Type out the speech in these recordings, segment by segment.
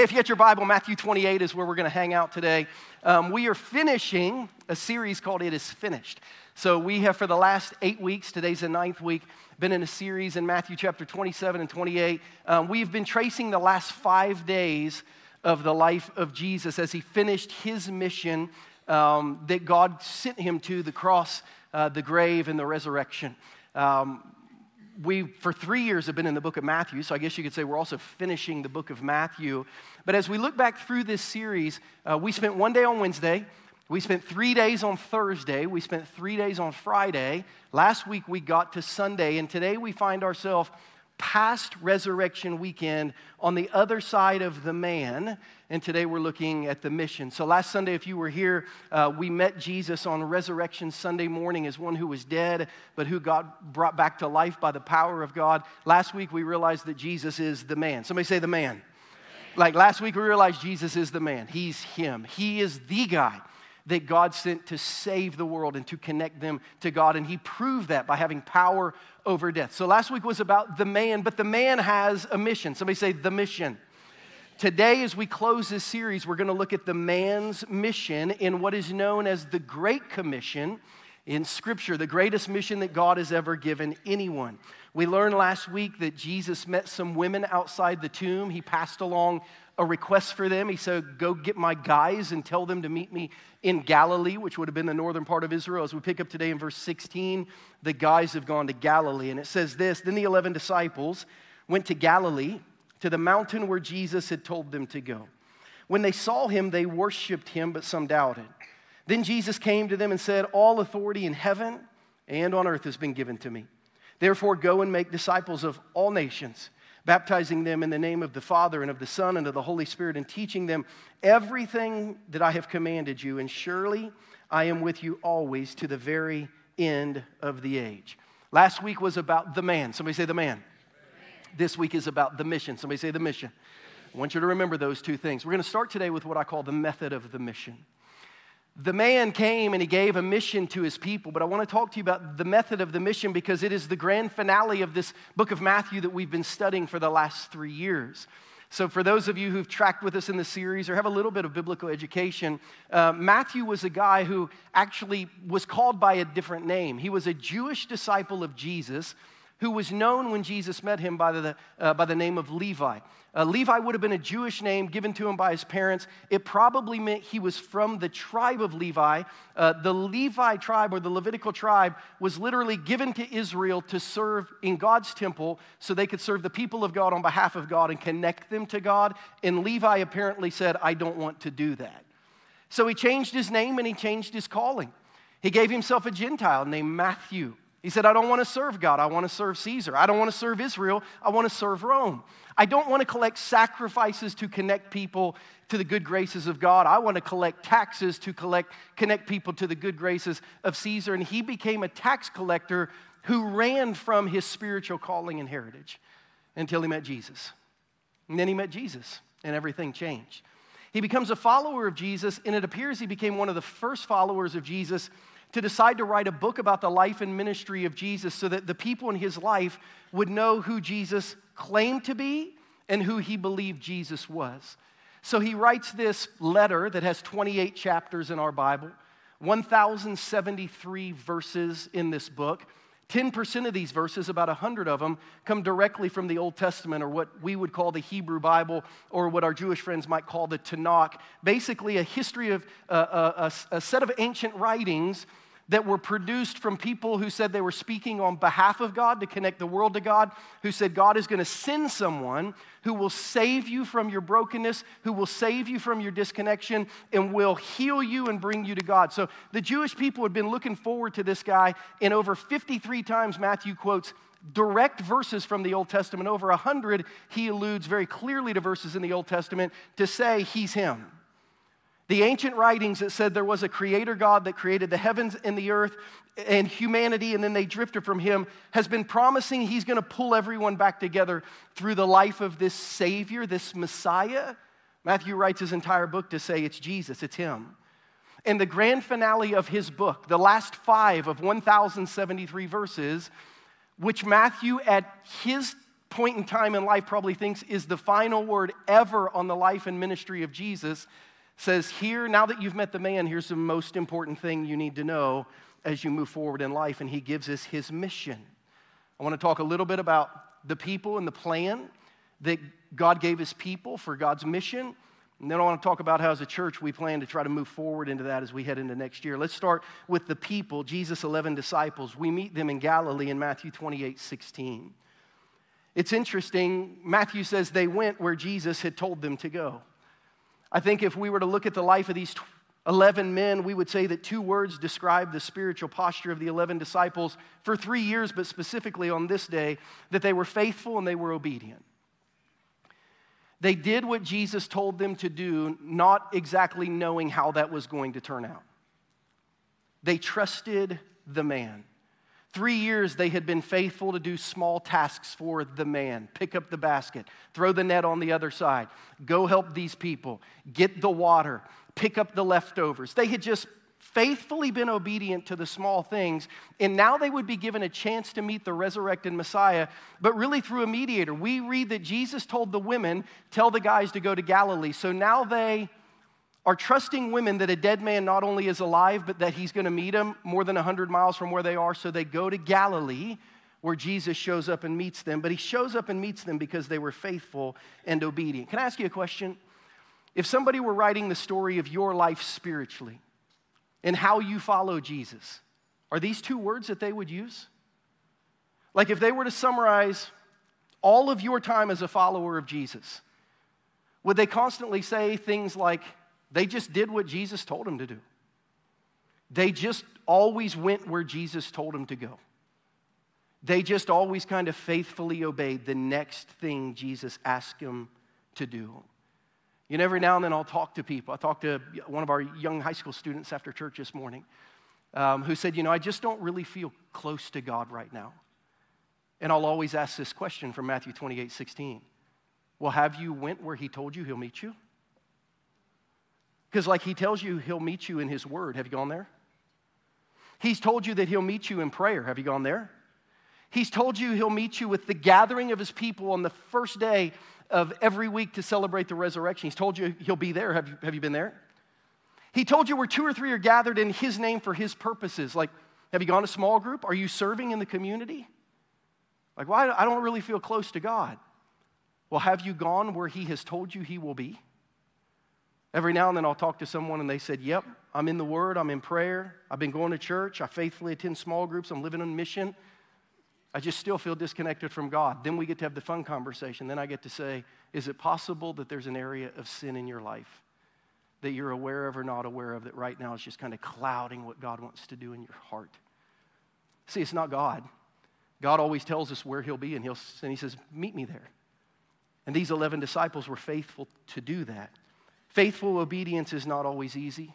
Hey, if you get your Bible, Matthew 28 is where we're going to hang out today. Um, we are finishing a series called It Is Finished. So, we have for the last eight weeks, today's the ninth week, been in a series in Matthew chapter 27 and 28. Um, we've been tracing the last five days of the life of Jesus as he finished his mission um, that God sent him to the cross, uh, the grave, and the resurrection. Um, we, for three years, have been in the book of Matthew, so I guess you could say we're also finishing the book of Matthew. But as we look back through this series, uh, we spent one day on Wednesday, we spent three days on Thursday, we spent three days on Friday. Last week we got to Sunday, and today we find ourselves past resurrection weekend on the other side of the man. And today we're looking at the mission. So, last Sunday, if you were here, uh, we met Jesus on Resurrection Sunday morning as one who was dead, but who God brought back to life by the power of God. Last week, we realized that Jesus is the man. Somebody say the man. Like last week, we realized Jesus is the man. He's him. He is the guy that God sent to save the world and to connect them to God. And he proved that by having power over death. So last week was about the man, but the man has a mission. Somebody say the mission. Today, as we close this series, we're going to look at the man's mission in what is known as the Great Commission in Scripture, the greatest mission that God has ever given anyone. We learned last week that Jesus met some women outside the tomb. He passed along a request for them. He said, Go get my guys and tell them to meet me in Galilee, which would have been the northern part of Israel. As we pick up today in verse 16, the guys have gone to Galilee. And it says this Then the 11 disciples went to Galilee, to the mountain where Jesus had told them to go. When they saw him, they worshiped him, but some doubted. Then Jesus came to them and said, All authority in heaven and on earth has been given to me. Therefore, go and make disciples of all nations baptizing them in the name of the Father and of the Son and of the Holy Spirit, and teaching them everything that I have commanded you. And surely I am with you always to the very end of the age. Last week was about the man. Somebody say the man. This week is about the mission. Somebody say the mission. I want you to remember those two things. We're going to start today with what I call the method of the mission. The man came and he gave a mission to his people, but I want to talk to you about the method of the mission because it is the grand finale of this book of Matthew that we've been studying for the last three years. So, for those of you who've tracked with us in the series or have a little bit of biblical education, uh, Matthew was a guy who actually was called by a different name. He was a Jewish disciple of Jesus who was known when Jesus met him by the, uh, by the name of Levi. Uh, Levi would have been a Jewish name given to him by his parents. It probably meant he was from the tribe of Levi. Uh, the Levi tribe or the Levitical tribe was literally given to Israel to serve in God's temple so they could serve the people of God on behalf of God and connect them to God. And Levi apparently said, I don't want to do that. So he changed his name and he changed his calling. He gave himself a Gentile named Matthew. He said, I don't want to serve God. I want to serve Caesar. I don't want to serve Israel. I want to serve Rome. I don't want to collect sacrifices to connect people to the good graces of God. I want to collect taxes to collect, connect people to the good graces of Caesar. And he became a tax collector who ran from his spiritual calling and heritage until he met Jesus. And then he met Jesus, and everything changed. He becomes a follower of Jesus, and it appears he became one of the first followers of Jesus to decide to write a book about the life and ministry of Jesus so that the people in his life would know who Jesus claimed to be and who he believed Jesus was. So he writes this letter that has 28 chapters in our Bible, 1,073 verses in this book. 10% of these verses, about 100 of them, come directly from the Old Testament or what we would call the Hebrew Bible or what our Jewish friends might call the Tanakh. Basically, a history of uh, a, a set of ancient writings that were produced from people who said they were speaking on behalf of God to connect the world to God, who said God is going to send someone who will save you from your brokenness, who will save you from your disconnection, and will heal you and bring you to God. So the Jewish people had been looking forward to this guy, and over 53 times Matthew quotes direct verses from the Old Testament. Over 100, he alludes very clearly to verses in the Old Testament to say he's him. The ancient writings that said there was a creator God that created the heavens and the earth and humanity, and then they drifted from him, has been promising he's going to pull everyone back together through the life of this Savior, this Messiah. Matthew writes his entire book to say it's Jesus, it's him. And the grand finale of his book, the last five of 1,073 verses, which Matthew, at his point in time in life probably thinks is the final word ever on the life and ministry of Jesus, says, Here, now that you've met the man, here's the most important thing you need to know as you move forward in life. And he gives us his mission. I want to talk a little bit about the people and the plan that God gave his people for God's mission. And then I want to talk about how, as a church, we plan to try to move forward into that as we head into next year. Let's start with the people, Jesus' 11 disciples. We meet them in Galilee in Matthew 28 16. It's interesting, Matthew says they went where Jesus had told them to go. I think if we were to look at the life of these 11 men, we would say that two words describe the spiritual posture of the 11 disciples for three years, but specifically on this day, that they were faithful and they were obedient. They did what Jesus told them to do, not exactly knowing how that was going to turn out. They trusted the man. Three years they had been faithful to do small tasks for the man pick up the basket, throw the net on the other side, go help these people, get the water, pick up the leftovers. They had just faithfully been obedient to the small things, and now they would be given a chance to meet the resurrected Messiah, but really through a mediator. We read that Jesus told the women, Tell the guys to go to Galilee. So now they are trusting women that a dead man not only is alive, but that he's going to meet them more than 100 miles from where they are. So they go to Galilee, where Jesus shows up and meets them. But he shows up and meets them because they were faithful and obedient. Can I ask you a question? If somebody were writing the story of your life spiritually, and how you follow Jesus. Are these two words that they would use? Like if they were to summarize all of your time as a follower of Jesus, would they constantly say things like, they just did what Jesus told them to do? They just always went where Jesus told them to go. They just always kind of faithfully obeyed the next thing Jesus asked them to do. You know, every now and then I'll talk to people. I talked to one of our young high school students after church this morning um, who said, You know, I just don't really feel close to God right now. And I'll always ask this question from Matthew 28 16. Well, have you went where he told you he'll meet you? Because, like he tells you he'll meet you in his word. Have you gone there? He's told you that he'll meet you in prayer. Have you gone there? He's told you he'll meet you with the gathering of his people on the first day of every week to celebrate the resurrection. He's told you he'll be there. Have you, have you been there? He told you where two or three are gathered in his name for his purposes. Like, have you gone to small group? Are you serving in the community? Like, why? Well, I don't really feel close to God. Well, have you gone where he has told you he will be? Every now and then I'll talk to someone and they said, Yep, I'm in the Word, I'm in prayer, I've been going to church, I faithfully attend small groups, I'm living on mission. I just still feel disconnected from God. Then we get to have the fun conversation. Then I get to say, is it possible that there's an area of sin in your life that you're aware of or not aware of that right now is just kind of clouding what God wants to do in your heart? See, it's not God. God always tells us where He'll be, and, he'll, and He says, Meet me there. And these 11 disciples were faithful to do that. Faithful obedience is not always easy,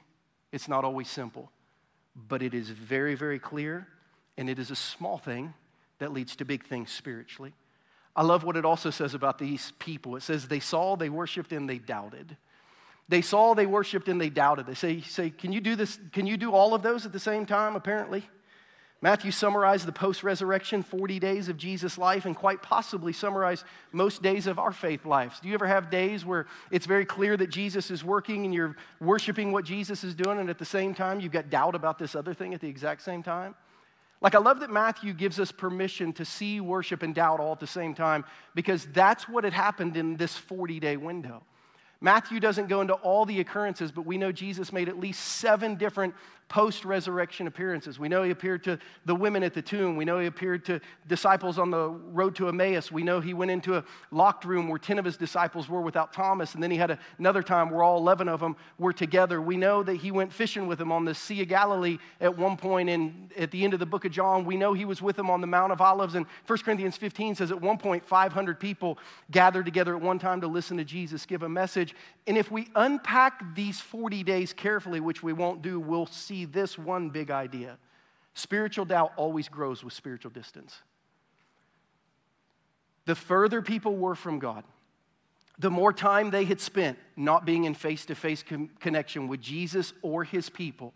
it's not always simple, but it is very, very clear, and it is a small thing that leads to big things spiritually. I love what it also says about these people. It says they saw, they worshiped, and they doubted. They saw, they worshiped, and they doubted. They say, say, Can you do this? Can you do all of those at the same time, apparently? Matthew summarized the post resurrection 40 days of Jesus' life and quite possibly summarized most days of our faith lives. Do you ever have days where it's very clear that Jesus is working and you're worshiping what Jesus is doing, and at the same time you've got doubt about this other thing at the exact same time? Like, I love that Matthew gives us permission to see worship and doubt all at the same time because that's what had happened in this 40 day window. Matthew doesn't go into all the occurrences, but we know Jesus made at least seven different post resurrection appearances. We know he appeared to the women at the tomb. We know he appeared to disciples on the road to Emmaus. We know he went into a locked room where 10 of his disciples were without Thomas. And then he had another time where all 11 of them were together. We know that he went fishing with them on the Sea of Galilee at one point. At the end of the book of John, we know he was with them on the Mount of Olives. And 1 Corinthians 15 says at one point, 500 people gathered together at one time to listen to Jesus give a message. And if we unpack these 40 days carefully, which we won't do, we'll see see this one big idea spiritual doubt always grows with spiritual distance. The further people were from God, the more time they had spent not being in face to face connection with Jesus or his people,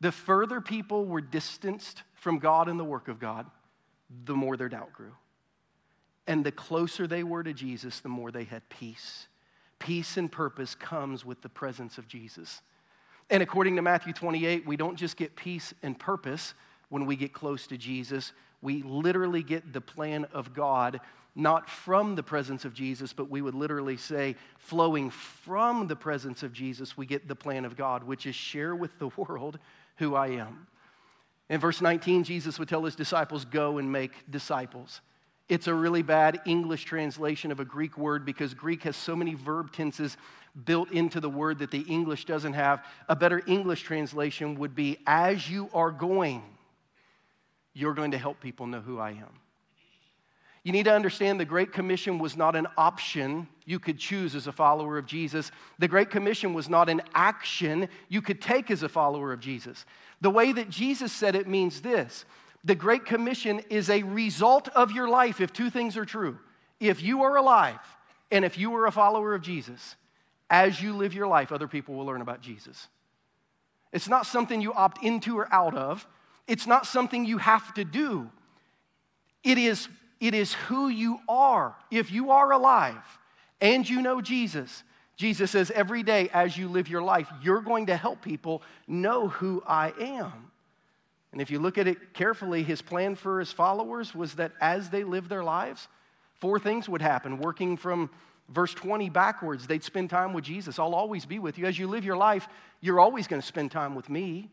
the further people were distanced from God and the work of God, the more their doubt grew. And the closer they were to Jesus, the more they had peace. Peace and purpose comes with the presence of Jesus. And according to Matthew 28, we don't just get peace and purpose when we get close to Jesus, we literally get the plan of God, not from the presence of Jesus, but we would literally say, flowing from the presence of Jesus, we get the plan of God, which is share with the world who I am. In verse 19, Jesus would tell his disciples, Go and make disciples. It's a really bad English translation of a Greek word because Greek has so many verb tenses built into the word that the English doesn't have. A better English translation would be, As you are going, you're going to help people know who I am. You need to understand the Great Commission was not an option you could choose as a follower of Jesus. The Great Commission was not an action you could take as a follower of Jesus. The way that Jesus said it means this the Great Commission is a result of your life if two things are true. If you are alive and if you are a follower of Jesus, as you live your life, other people will learn about Jesus. It's not something you opt into or out of, it's not something you have to do. It is, it is who you are. If you are alive and you know Jesus, Jesus says every day as you live your life, you're going to help people know who I am. And if you look at it carefully, his plan for his followers was that as they live their lives, four things would happen. Working from verse 20 backwards, they'd spend time with Jesus. I'll always be with you. As you live your life, you're always going to spend time with me.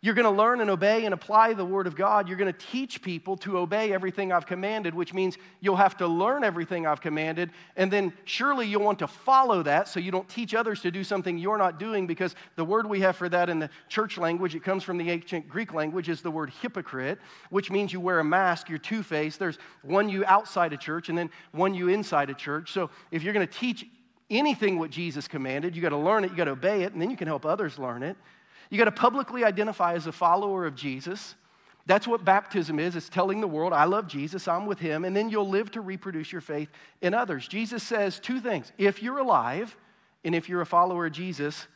You're going to learn and obey and apply the Word of God. You're going to teach people to obey everything I've commanded, which means you'll have to learn everything I've commanded. And then surely you'll want to follow that so you don't teach others to do something you're not doing because the word we have for that in the church language, it comes from the ancient Greek language, is the word hypocrite, which means you wear a mask, you're two faced. There's one you outside a church and then one you inside a church. So if you're going to teach anything what Jesus commanded, you got to learn it, you got to obey it, and then you can help others learn it. You got to publicly identify as a follower of Jesus. That's what baptism is. It's telling the world, I love Jesus, I'm with him, and then you'll live to reproduce your faith in others. Jesus says two things. If you're alive and if you're a follower of Jesus,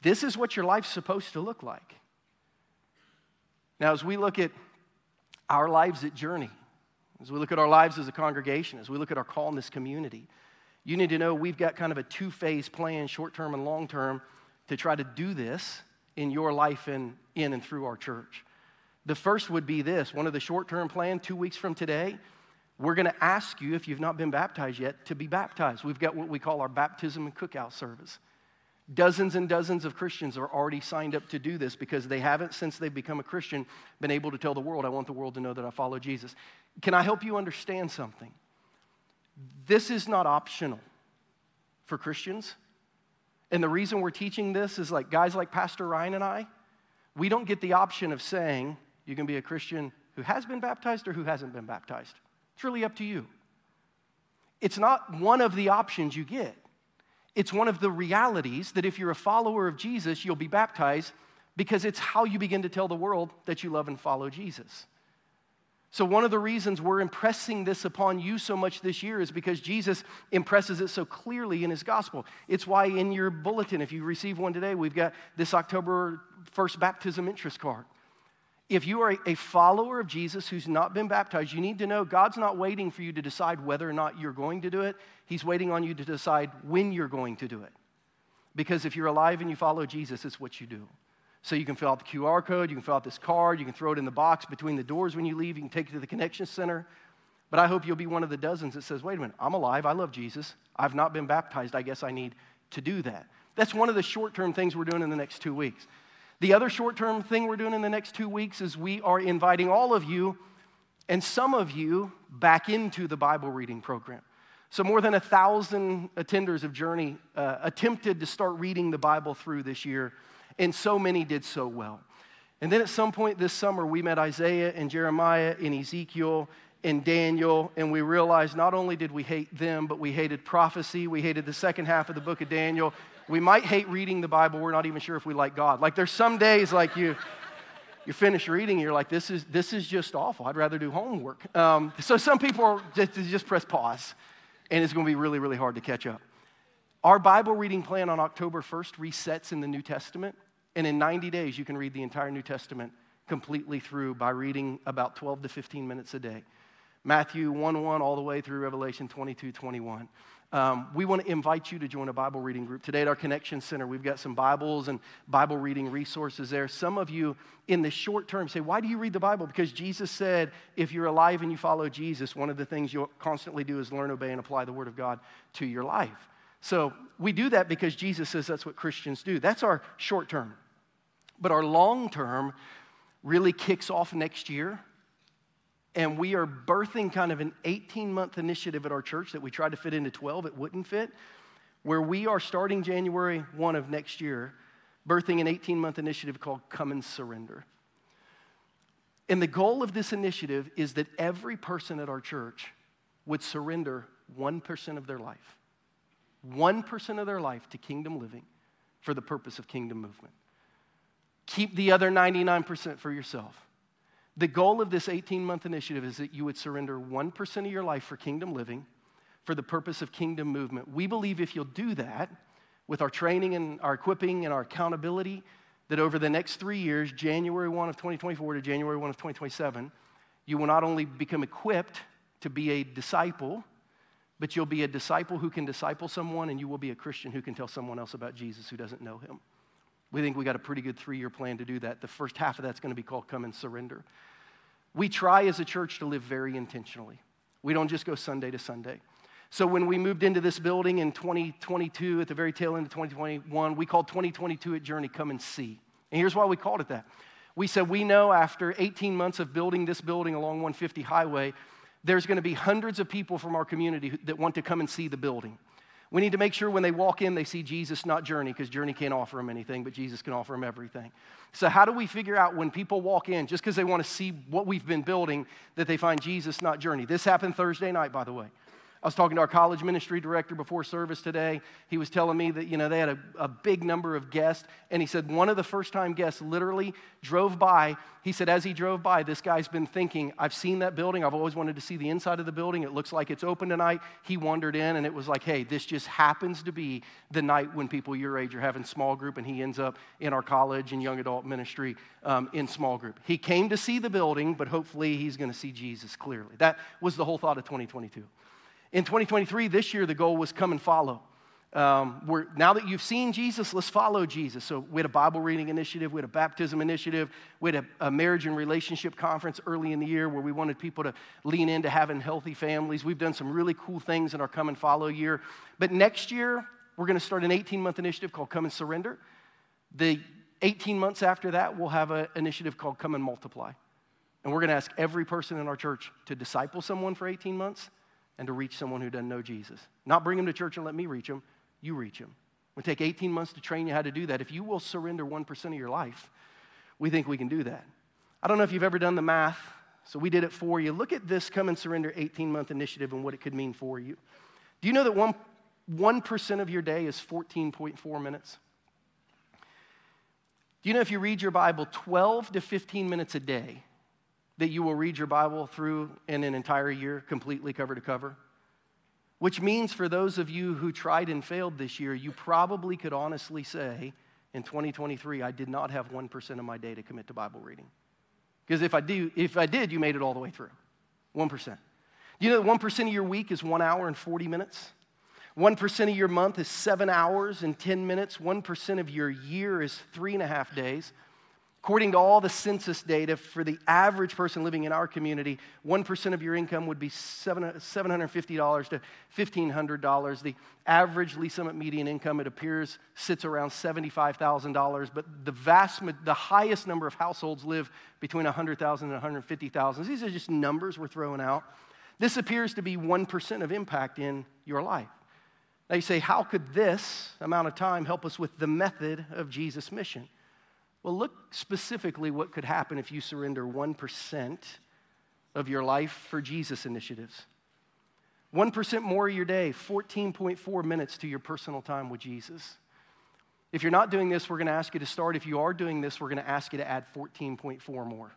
this is what your life's supposed to look like. Now, as we look at our lives at Journey, as we look at our lives as a congregation, as we look at our call in this community, you need to know we've got kind of a two phase plan, short term and long term, to try to do this in your life and in and through our church. The first would be this one of the short term plan, two weeks from today, we're going to ask you, if you've not been baptized yet, to be baptized. We've got what we call our baptism and cookout service. Dozens and dozens of Christians are already signed up to do this because they haven't, since they've become a Christian, been able to tell the world, I want the world to know that I follow Jesus. Can I help you understand something? This is not optional for Christians. And the reason we're teaching this is like guys like Pastor Ryan and I, we don't get the option of saying you can be a Christian who has been baptized or who hasn't been baptized. It's really up to you. It's not one of the options you get. It's one of the realities that if you're a follower of Jesus, you'll be baptized because it's how you begin to tell the world that you love and follow Jesus. So, one of the reasons we're impressing this upon you so much this year is because Jesus impresses it so clearly in his gospel. It's why in your bulletin, if you receive one today, we've got this October 1st baptism interest card. If you are a follower of Jesus who's not been baptized, you need to know God's not waiting for you to decide whether or not you're going to do it. He's waiting on you to decide when you're going to do it. Because if you're alive and you follow Jesus, it's what you do. So you can fill out the QR code, you can fill out this card, you can throw it in the box between the doors when you leave, you can take it to the connection center. But I hope you'll be one of the dozens that says, wait a minute, I'm alive, I love Jesus, I've not been baptized, I guess I need to do that. That's one of the short term things we're doing in the next two weeks. The other short term thing we're doing in the next two weeks is we are inviting all of you and some of you back into the Bible reading program. So, more than a thousand attenders of Journey uh, attempted to start reading the Bible through this year and so many did so well. And then at some point this summer, we met Isaiah and Jeremiah and Ezekiel and Daniel, and we realized not only did we hate them, but we hated prophecy. We hated the second half of the book of Daniel. We might hate reading the Bible. We're not even sure if we like God. Like there's some days like you, you finish reading, you're like, this is, this is just awful. I'd rather do homework. Um, so some people just, just press pause, and it's going to be really, really hard to catch up. Our Bible reading plan on October 1st resets in the New Testament. And in 90 days, you can read the entire New Testament completely through by reading about 12 to 15 minutes a day. Matthew 1 1 all the way through Revelation 22 21. Um, we want to invite you to join a Bible reading group. Today at our Connection Center, we've got some Bibles and Bible reading resources there. Some of you in the short term say, Why do you read the Bible? Because Jesus said, if you're alive and you follow Jesus, one of the things you'll constantly do is learn, obey, and apply the Word of God to your life. So we do that because Jesus says that's what Christians do. That's our short term. But our long term really kicks off next year and we are birthing kind of an 18 month initiative at our church that we tried to fit into 12, it wouldn't fit, where we are starting January 1 of next year, birthing an 18 month initiative called Come and Surrender. And the goal of this initiative is that every person at our church would surrender 1% of their life, 1% of their life to kingdom living for the purpose of kingdom movement. Keep the other 99% for yourself. The goal of this 18 month initiative is that you would surrender 1% of your life for kingdom living for the purpose of kingdom movement. We believe if you'll do that with our training and our equipping and our accountability, that over the next three years, January 1 of 2024 to January 1 of 2027, you will not only become equipped to be a disciple, but you'll be a disciple who can disciple someone, and you will be a Christian who can tell someone else about Jesus who doesn't know him. We think we got a pretty good three year plan to do that. The first half of that's going to be called Come and Surrender. We try as a church to live very intentionally. We don't just go Sunday to Sunday. So when we moved into this building in 2022, at the very tail end of 2021, we called 2022 at Journey Come and See. And here's why we called it that. We said, we know after 18 months of building this building along 150 Highway, there's going to be hundreds of people from our community that want to come and see the building. We need to make sure when they walk in, they see Jesus, not Journey, because Journey can't offer them anything, but Jesus can offer them everything. So, how do we figure out when people walk in, just because they want to see what we've been building, that they find Jesus, not Journey? This happened Thursday night, by the way. I was talking to our college ministry director before service today. He was telling me that, you know, they had a, a big number of guests. And he said one of the first time guests literally drove by. He said, as he drove by, this guy's been thinking, I've seen that building. I've always wanted to see the inside of the building. It looks like it's open tonight. He wandered in and it was like, hey, this just happens to be the night when people your age are having small group. And he ends up in our college and young adult ministry um, in small group. He came to see the building, but hopefully he's going to see Jesus clearly. That was the whole thought of 2022. In 2023, this year, the goal was come and follow. Um, we're, now that you've seen Jesus, let's follow Jesus. So we had a Bible reading initiative, we had a baptism initiative, we had a, a, marriage and relationship conference early in the year where we wanted people to lean into having healthy families. We've done some really cool things in our come and follow year. But next year, we're going to start an 18 month initiative called Come and Surrender. The 18 months after that, we'll have an initiative called Come and Multiply. And we're going to ask every person in our church to disciple someone for 18 months and to reach someone who doesn't know Jesus. Not bring them to church and let me reach them, you reach them. It will take 18 months to train you how to do that. If you will surrender 1% of your life, we think we can do that. I don't know if you've ever done the math, so we did it for you. Look at this Come and Surrender 18 month initiative and what it could mean for you. Do you know that 1, 1% of your day is 14.4 minutes? Do you know if you read your Bible 12 to 15 minutes a day, that you will read your Bible through in an entire year, completely cover to cover. Which means for those of you who tried and failed this year, you probably could honestly say, in 2023, I did not have 1% of my day to commit to Bible reading. Because if I, do, if I did, you made it all the way through. 1%. Do you know that 1% of your week is one hour and 40 minutes? 1% of your month is seven hours and 10 minutes. 1% of your year is three and a half days. According to all the census data, for the average person living in our community, 1% of your income would be $750 to $1,500. The average Lee Summit median income, it appears, sits around $75,000, but the vast, the highest number of households live between 100,000 and 150,000. These are just numbers we're throwing out. This appears to be 1% of impact in your life. Now you say, how could this amount of time help us with the method of Jesus' mission? Well, look specifically what could happen if you surrender 1% of your life for Jesus initiatives. 1% more of your day, 14.4 minutes to your personal time with Jesus. If you're not doing this, we're going to ask you to start. If you are doing this, we're going to ask you to add 14.4 more.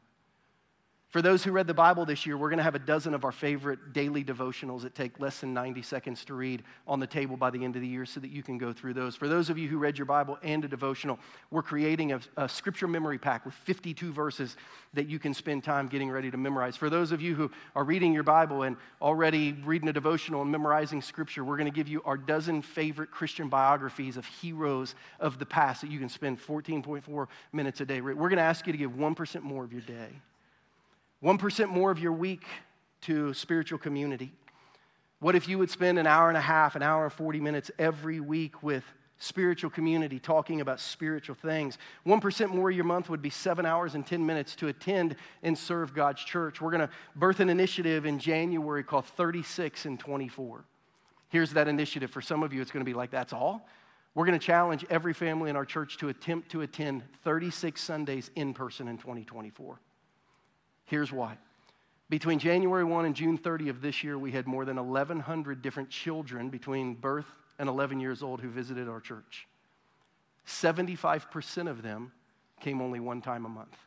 For those who read the Bible this year, we're going to have a dozen of our favorite daily devotionals that take less than 90 seconds to read on the table by the end of the year so that you can go through those. For those of you who read your Bible and a devotional, we're creating a, a scripture memory pack with 52 verses that you can spend time getting ready to memorize. For those of you who are reading your Bible and already reading a devotional and memorizing scripture, we're going to give you our dozen favorite Christian biographies of heroes of the past that you can spend 14.4 minutes a day. We're going to ask you to give 1% more of your day. 1% more of your week to spiritual community? What if you would spend an hour and a half, an hour and 40 minutes every week with spiritual community talking about spiritual things? 1% more of your month would be seven hours and 10 minutes to attend and serve God's church. We're going to birth an initiative in January called 36 and 24. Here's that initiative. For some of you, it's going to be like, that's all. We're going to challenge every family in our church to attempt to attend 36 Sundays in person in 2024. Here's why. Between January 1 and June 30 of this year, we had more than 1,100 different children between birth and 11 years old who visited our church. 75% of them came only one time a month.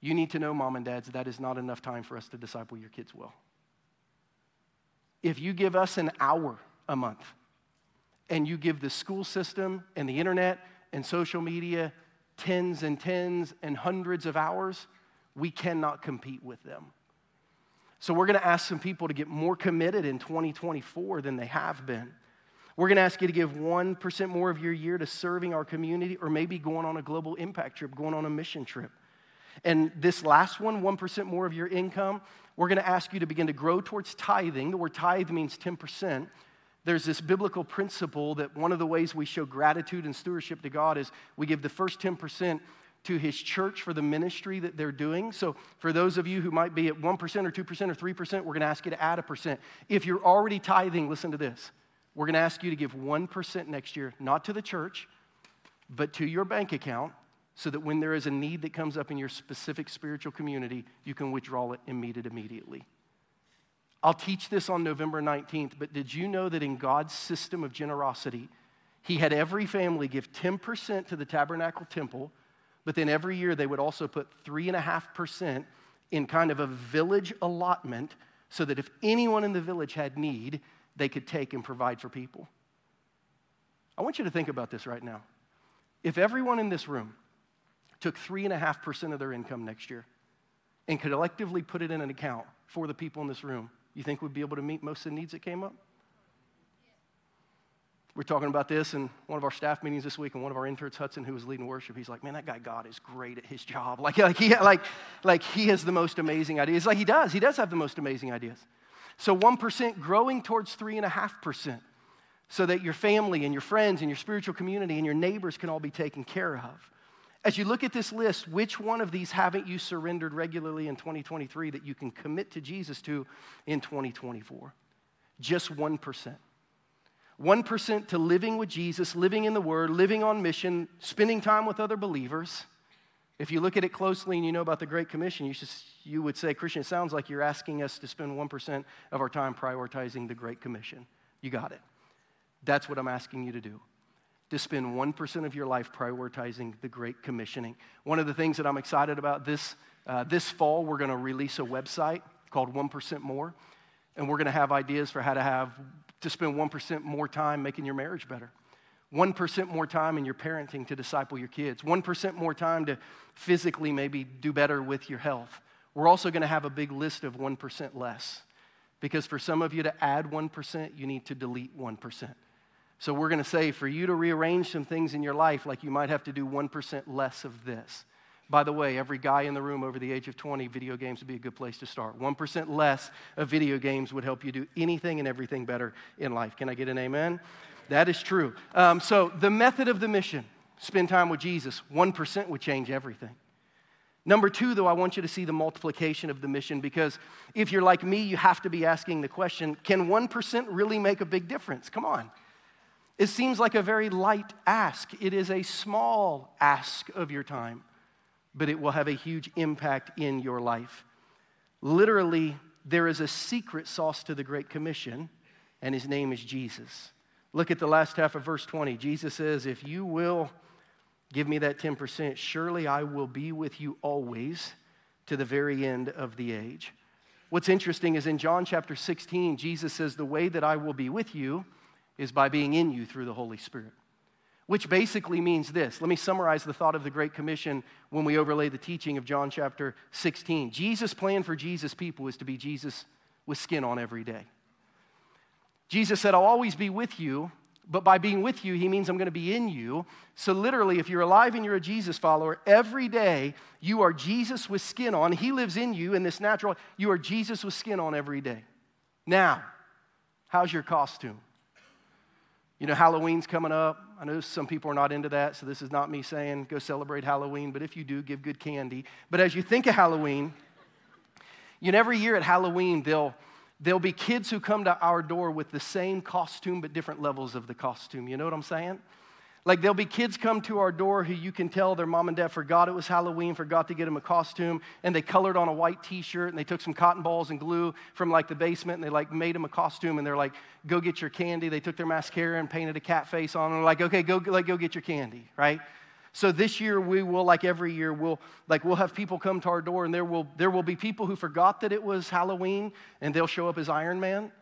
You need to know, mom and dads, that is not enough time for us to disciple your kids well. If you give us an hour a month and you give the school system and the internet and social media tens and tens and hundreds of hours, we cannot compete with them. So, we're going to ask some people to get more committed in 2024 than they have been. We're going to ask you to give 1% more of your year to serving our community or maybe going on a global impact trip, going on a mission trip. And this last one, 1% more of your income, we're going to ask you to begin to grow towards tithing. The word tithe means 10%. There's this biblical principle that one of the ways we show gratitude and stewardship to God is we give the first 10% to his church for the ministry that they're doing. So, for those of you who might be at 1% or 2% or 3%, we're going to ask you to add a percent. If you're already tithing, listen to this. We're going to ask you to give 1% next year, not to the church, but to your bank account, so that when there is a need that comes up in your specific spiritual community, you can withdraw it and meet it immediately. I'll teach this on November 19th, but did you know that in God's system of generosity, He had every family give 10% to the tabernacle temple? But then every year they would also put 3.5% in kind of a village allotment so that if anyone in the village had need, they could take and provide for people. I want you to think about this right now. If everyone in this room took 3.5% of their income next year and collectively put it in an account for the people in this room, you think we'd be able to meet most of the needs that came up? We're talking about this in one of our staff meetings this week, and one of our interns, Hudson, who was leading worship, he's like, "Man, that guy God is great at his job. Like, like he, like, like he has the most amazing ideas. Like he does. He does have the most amazing ideas. So one percent growing towards three and a half percent, so that your family and your friends and your spiritual community and your neighbors can all be taken care of. As you look at this list, which one of these haven't you surrendered regularly in 2023 that you can commit to Jesus to in 2024? Just one percent. 1% to living with Jesus, living in the Word, living on mission, spending time with other believers. If you look at it closely and you know about the Great Commission, you, just, you would say, Christian, it sounds like you're asking us to spend 1% of our time prioritizing the Great Commission. You got it. That's what I'm asking you to do. To spend 1% of your life prioritizing the Great Commissioning. One of the things that I'm excited about this, uh, this fall, we're going to release a website called 1% More. And we're going to have ideas for how to have to spend 1% more time making your marriage better. 1% more time in your parenting to disciple your kids. 1% more time to physically maybe do better with your health. We're also going to have a big list of 1% less. Because for some of you to add 1%, you need to delete 1%. So we're going to say for you to rearrange some things in your life, like you might have to do 1% less of this. By the way, every guy in the room over the age of 20, video games would be a good place to start. 1% less of video games would help you do anything and everything better in life. Can I get an amen? That is true. Um, so, the method of the mission spend time with Jesus, 1% would change everything. Number two, though, I want you to see the multiplication of the mission because if you're like me, you have to be asking the question can 1% really make a big difference? Come on. It seems like a very light ask, it is a small ask of your time but it will have a huge impact in your life. Literally, there is a secret sauce to the Great Commission, and his name is Jesus. Look at the last half of verse 20. Jesus says, If you will give me that 10%, surely I will be with you always to the very end of the age. What's interesting is in John chapter 16, Jesus says, The way that I will be with you is by being in you through the Holy Spirit. Which basically means this. Let me summarize the thought of the Great Commission when we overlay the teaching of John chapter 16. Jesus' plan for Jesus' people is to be Jesus with skin on every day. Jesus said, I'll always be with you, but by being with you, he means I'm going to be in you. So, literally, if you're alive and you're a Jesus follower, every day you are Jesus with skin on. He lives in you in this natural, you are Jesus with skin on every day. Now, how's your costume? You know, Halloween's coming up. I know some people are not into that, so this is not me saying go celebrate Halloween, but if you do, give good candy. But as you think of Halloween, you know, every year at Halloween, they'll, there'll be kids who come to our door with the same costume, but different levels of the costume. You know what I'm saying? Like there'll be kids come to our door who you can tell their mom and dad forgot it was Halloween, forgot to get them a costume, and they colored on a white t-shirt and they took some cotton balls and glue from like the basement and they like made them a costume and they're like, go get your candy. They took their mascara and painted a cat face on and they're like, okay, go like go get your candy, right? So this year we will, like every year, we'll like we'll have people come to our door and there will there will be people who forgot that it was Halloween and they'll show up as Iron Man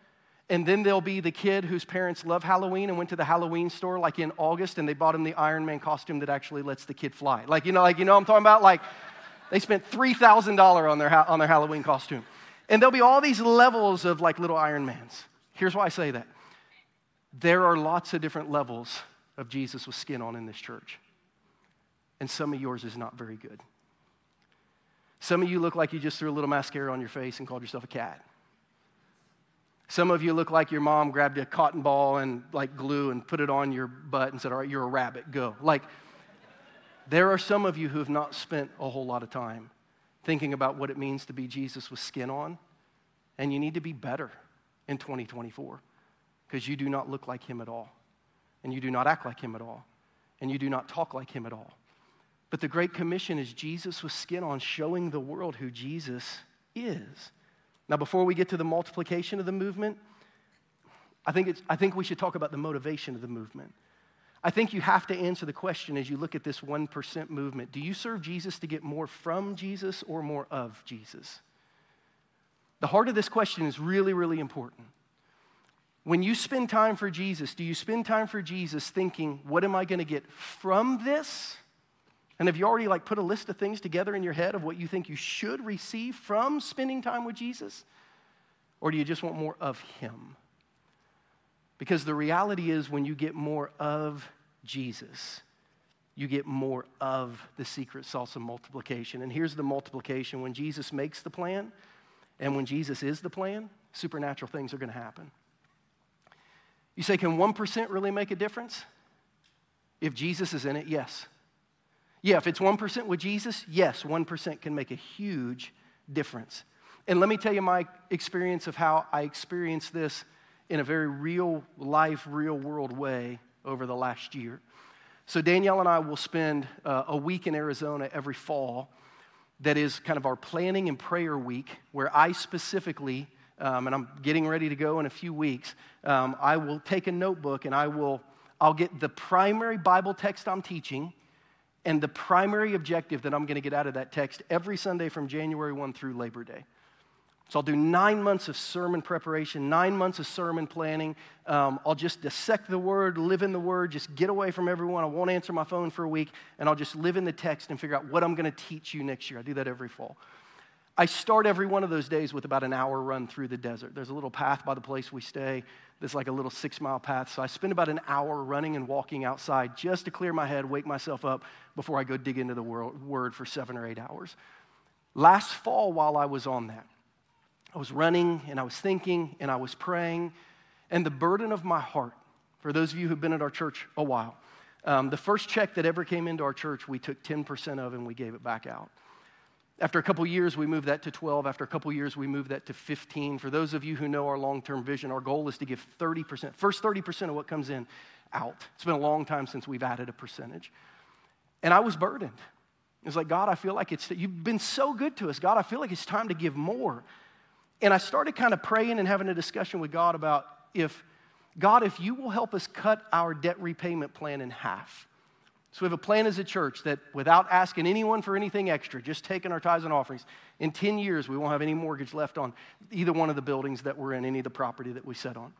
and then there'll be the kid whose parents love Halloween and went to the Halloween store like in August and they bought him the Iron Man costume that actually lets the kid fly. Like, you know, like, you know I'm talking about? Like, they spent $3,000 on their, on their Halloween costume. And there'll be all these levels of like little Iron Mans. Here's why I say that. There are lots of different levels of Jesus with skin on in this church. And some of yours is not very good. Some of you look like you just threw a little mascara on your face and called yourself a cat. Some of you look like your mom grabbed a cotton ball and like glue and put it on your butt and said, All right, you're a rabbit, go. Like, there are some of you who have not spent a whole lot of time thinking about what it means to be Jesus with skin on, and you need to be better in 2024 because you do not look like him at all, and you do not act like him at all, and you do not talk like him at all. But the Great Commission is Jesus with skin on, showing the world who Jesus is. Now, before we get to the multiplication of the movement, I think, I think we should talk about the motivation of the movement. I think you have to answer the question as you look at this 1% movement do you serve Jesus to get more from Jesus or more of Jesus? The heart of this question is really, really important. When you spend time for Jesus, do you spend time for Jesus thinking, what am I going to get from this? And have you already like put a list of things together in your head of what you think you should receive from spending time with Jesus? Or do you just want more of him? Because the reality is when you get more of Jesus, you get more of the secret sauce of multiplication. And here's the multiplication when Jesus makes the plan and when Jesus is the plan, supernatural things are going to happen. You say, can 1% really make a difference? If Jesus is in it, yes. Yeah, if it's 1% with Jesus, yes, 1% can make a huge difference. And let me tell you my experience of how I experienced this in a very real life, real world way over the last year. So, Danielle and I will spend uh, a week in Arizona every fall. That is kind of our planning and prayer week, where I specifically, um, and I'm getting ready to go in a few weeks, um, I will take a notebook and I will, I'll get the primary Bible text I'm teaching and the primary objective that I'm going to get out of that text every Sunday from January 1 through Labor Day. So I'll do nine months of sermon preparation, nine months of sermon planning. Um, I'll just dissect the word, live in the word, just get away from everyone. I won't answer my phone for a week, and I'll just live in the text and figure out what I'm going to teach you next year. I do that every fall. I start every one of those days with about an hour run through the desert. There's a little path by the place we stay that's like a little six mile path. So I spend about an hour running and walking outside just to clear my head, wake myself up before I go dig into the word for seven or eight hours. Last fall, while I was on that, I was running and I was thinking and I was praying, and the burden of my heart, for those of you who've been at our church a while, um, the first check that ever came into our church, we took 10% of and we gave it back out. After a couple years, we moved that to 12. After a couple years, we moved that to 15. For those of you who know our long term vision, our goal is to give 30%, first 30% of what comes in out. It's been a long time since we've added a percentage. And I was burdened. It was like, God, I feel like it's, you've been so good to us. God, I feel like it's time to give more. And I started kind of praying and having a discussion with God about if, God, if you will help us cut our debt repayment plan in half, So we have a plan as a church that without asking anyone for anything extra, just taking our tithes and offerings, in 10 years we won't have any mortgage left on either one of the buildings that we're in, any of the property that we set on.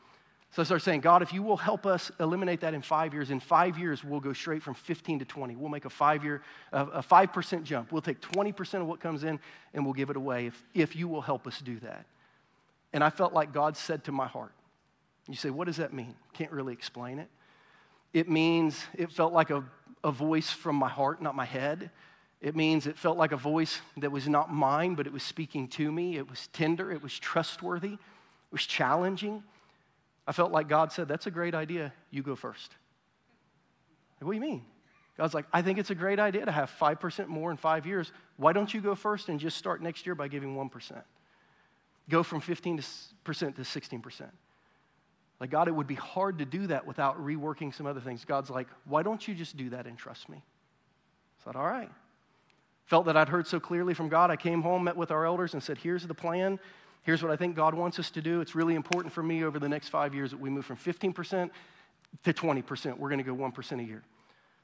So I started saying, God, if you will help us eliminate that in five years, in five years we'll go straight from 15 to 20. We'll make a five year, a 5% jump. We'll take 20% of what comes in and we'll give it away if, if you will help us do that. And I felt like God said to my heart, you say, what does that mean? Can't really explain it. It means it felt like a, a voice from my heart, not my head. It means it felt like a voice that was not mine, but it was speaking to me. It was tender, it was trustworthy, it was challenging. I felt like God said, That's a great idea. You go first. Like, what do you mean? God's like, I think it's a great idea to have 5% more in five years. Why don't you go first and just start next year by giving 1%? Go from 15% to 16%. Like, God, it would be hard to do that without reworking some other things. God's like, why don't you just do that and trust me? I said, all right. Felt that I'd heard so clearly from God. I came home, met with our elders, and said, here's the plan. Here's what I think God wants us to do. It's really important for me over the next five years that we move from 15% to 20%. We're going to go 1% a year.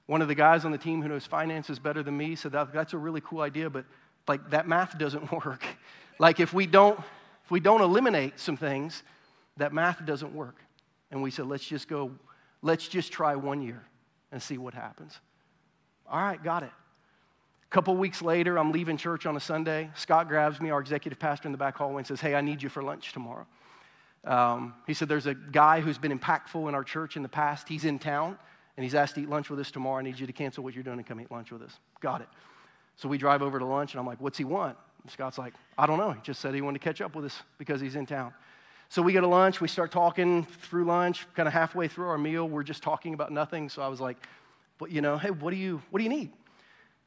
One of the guys on the team who knows finances better than me said that, that's a really cool idea, but like that math doesn't work. like if we don't if we don't eliminate some things, that math doesn't work. And we said, let's just go, let's just try one year and see what happens. All right, got it. A couple weeks later, I'm leaving church on a Sunday. Scott grabs me, our executive pastor, in the back hallway and says, Hey, I need you for lunch tomorrow. Um, he said, There's a guy who's been impactful in our church in the past. He's in town and he's asked to eat lunch with us tomorrow. I need you to cancel what you're doing and come eat lunch with us. Got it. So we drive over to lunch and I'm like, What's he want? And Scott's like, I don't know. He just said he wanted to catch up with us because he's in town. So we go to lunch, we start talking through lunch, kind of halfway through our meal, we're just talking about nothing. So I was like, but you know, hey, what do you, what do you need?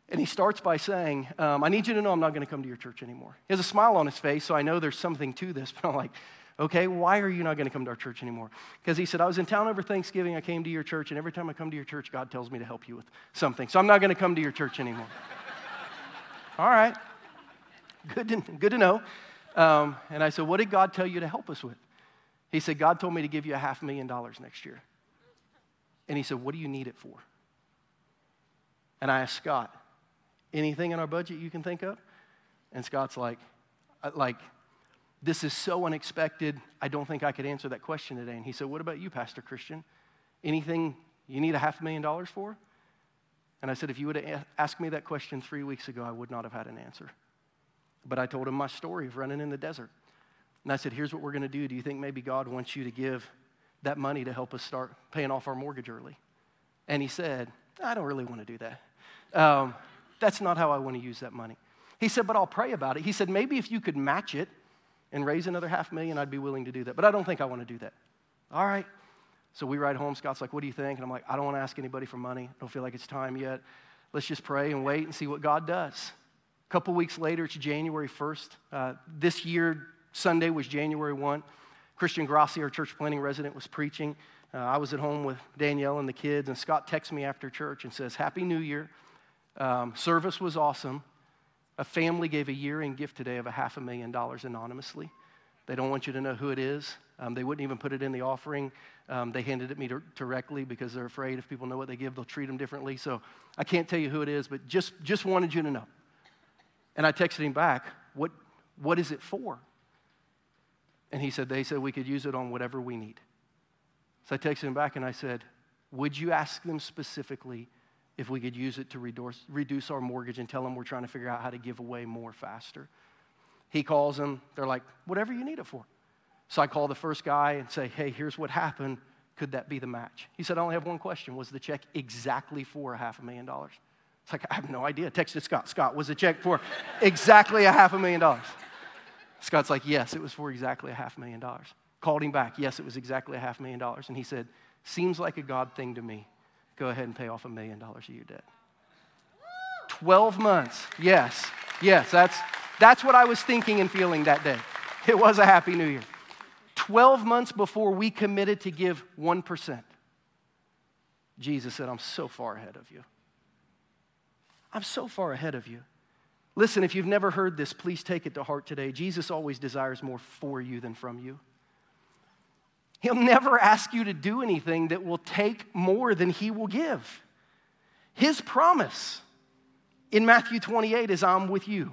And he starts by saying, um, I need you to know I'm not going to come to your church anymore. He has a smile on his face, so I know there's something to this. But I'm like, okay, why are you not going to come to our church anymore? Because he said, I was in town over Thanksgiving, I came to your church, and every time I come to your church, God tells me to help you with something. So I'm not going to come to your church anymore. All right, good to, good to know. Um, and I said, What did God tell you to help us with? He said, God told me to give you a half million dollars next year. And he said, What do you need it for? And I asked Scott, Anything in our budget you can think of? And Scott's like, like, this is so unexpected. I don't think I could answer that question today. And he said, What about you, Pastor Christian? Anything you need a half a million dollars for? And I said, If you would have asked me that question three weeks ago, I would not have had an answer. But I told him my story of running in the desert. And I said, Here's what we're going to do. Do you think maybe God wants you to give that money to help us start paying off our mortgage early? And he said, I don't really want to do that. Um, that's not how I want to use that money. He said, but I'll pray about it. He said, maybe if you could match it and raise another half million, I'd be willing to do that. But I don't think I want to do that. All right. So we ride home. Scott's like, what do you think? And I'm like, I don't want to ask anybody for money. I don't feel like it's time yet. Let's just pray and wait and see what God does. Couple weeks later, it's January 1st. Uh, this year, Sunday was January 1. Christian Grassi, our church planning resident, was preaching. Uh, I was at home with Danielle and the kids, and Scott texts me after church and says, Happy New Year. Um, service was awesome. A family gave a year end gift today of a half a million dollars anonymously. They don't want you to know who it is. Um, they wouldn't even put it in the offering. Um, they handed it me directly because they're afraid if people know what they give, they'll treat them differently. So I can't tell you who it is, but just, just wanted you to know. And I texted him back, what, what is it for? And he said, they said we could use it on whatever we need. So I texted him back and I said, would you ask them specifically if we could use it to reduce, reduce our mortgage and tell them we're trying to figure out how to give away more faster. He calls them, they're like, whatever you need it for. So I call the first guy and say, hey, here's what happened. Could that be the match? He said, I only have one question. Was the check exactly for a half a million dollars? It's like, I have no idea. Texted Scott. Scott, was the check for exactly a half a million dollars? Scott's like, yes, it was for exactly a half million dollars. Called him back. Yes, it was exactly a half million dollars. And he said, seems like a God thing to me go ahead and pay off a million dollars of your debt. 12 months. Yes, yes, that's, that's what I was thinking and feeling that day. It was a happy new year. 12 months before we committed to give 1%, Jesus said, I'm so far ahead of you. I'm so far ahead of you. Listen, if you've never heard this, please take it to heart today. Jesus always desires more for you than from you. He'll never ask you to do anything that will take more than He will give. His promise in Matthew 28 is, I'm with you.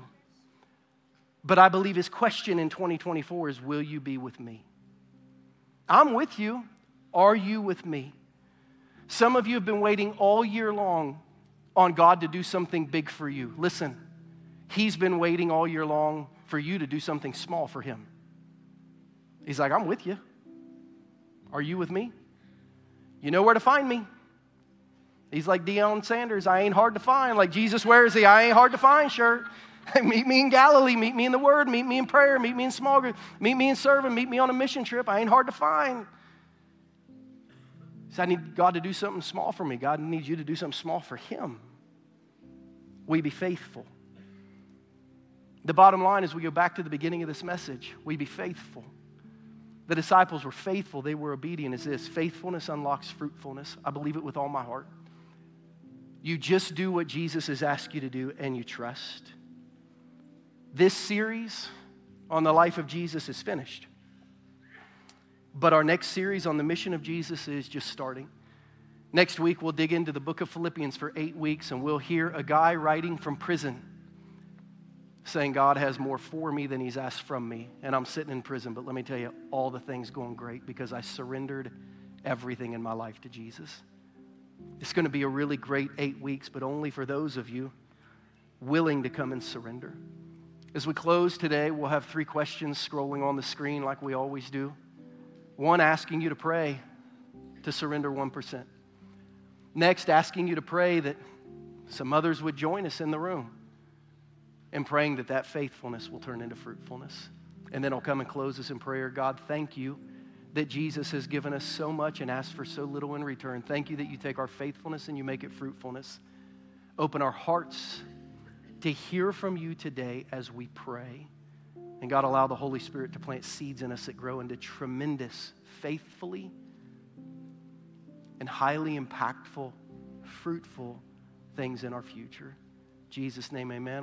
But I believe his question in 2024 is, Will you be with me? I'm with you. Are you with me? Some of you have been waiting all year long on God to do something big for you. Listen, He's been waiting all year long for you to do something small for Him. He's like, I'm with you. Are you with me? You know where to find me. He's like Deion Sanders. I ain't hard to find. Like Jesus, where is he? I ain't hard to find shirt. meet me in Galilee. Meet me in the Word. Meet me in prayer. Meet me in small group. Meet me in serving. Meet me on a mission trip. I ain't hard to find. So I need God to do something small for me. God needs you to do something small for Him. We be faithful. The bottom line is we go back to the beginning of this message. We be faithful. The disciples were faithful, they were obedient. Is this faithfulness unlocks fruitfulness? I believe it with all my heart. You just do what Jesus has asked you to do and you trust. This series on the life of Jesus is finished. But our next series on the mission of Jesus is just starting. Next week, we'll dig into the book of Philippians for eight weeks, and we'll hear a guy writing from prison saying, God has more for me than he's asked from me. And I'm sitting in prison, but let me tell you, all the things going great because I surrendered everything in my life to Jesus. It's going to be a really great eight weeks, but only for those of you willing to come and surrender. As we close today, we'll have three questions scrolling on the screen like we always do. One, asking you to pray to surrender 1%. Next, asking you to pray that some others would join us in the room and praying that that faithfulness will turn into fruitfulness. And then I'll come and close us in prayer. God, thank you that Jesus has given us so much and asked for so little in return. Thank you that you take our faithfulness and you make it fruitfulness. Open our hearts to hear from you today as we pray. And God, allow the Holy Spirit to plant seeds in us that grow into tremendous, faithfully, and highly impactful, fruitful things in our future. In Jesus' name, amen.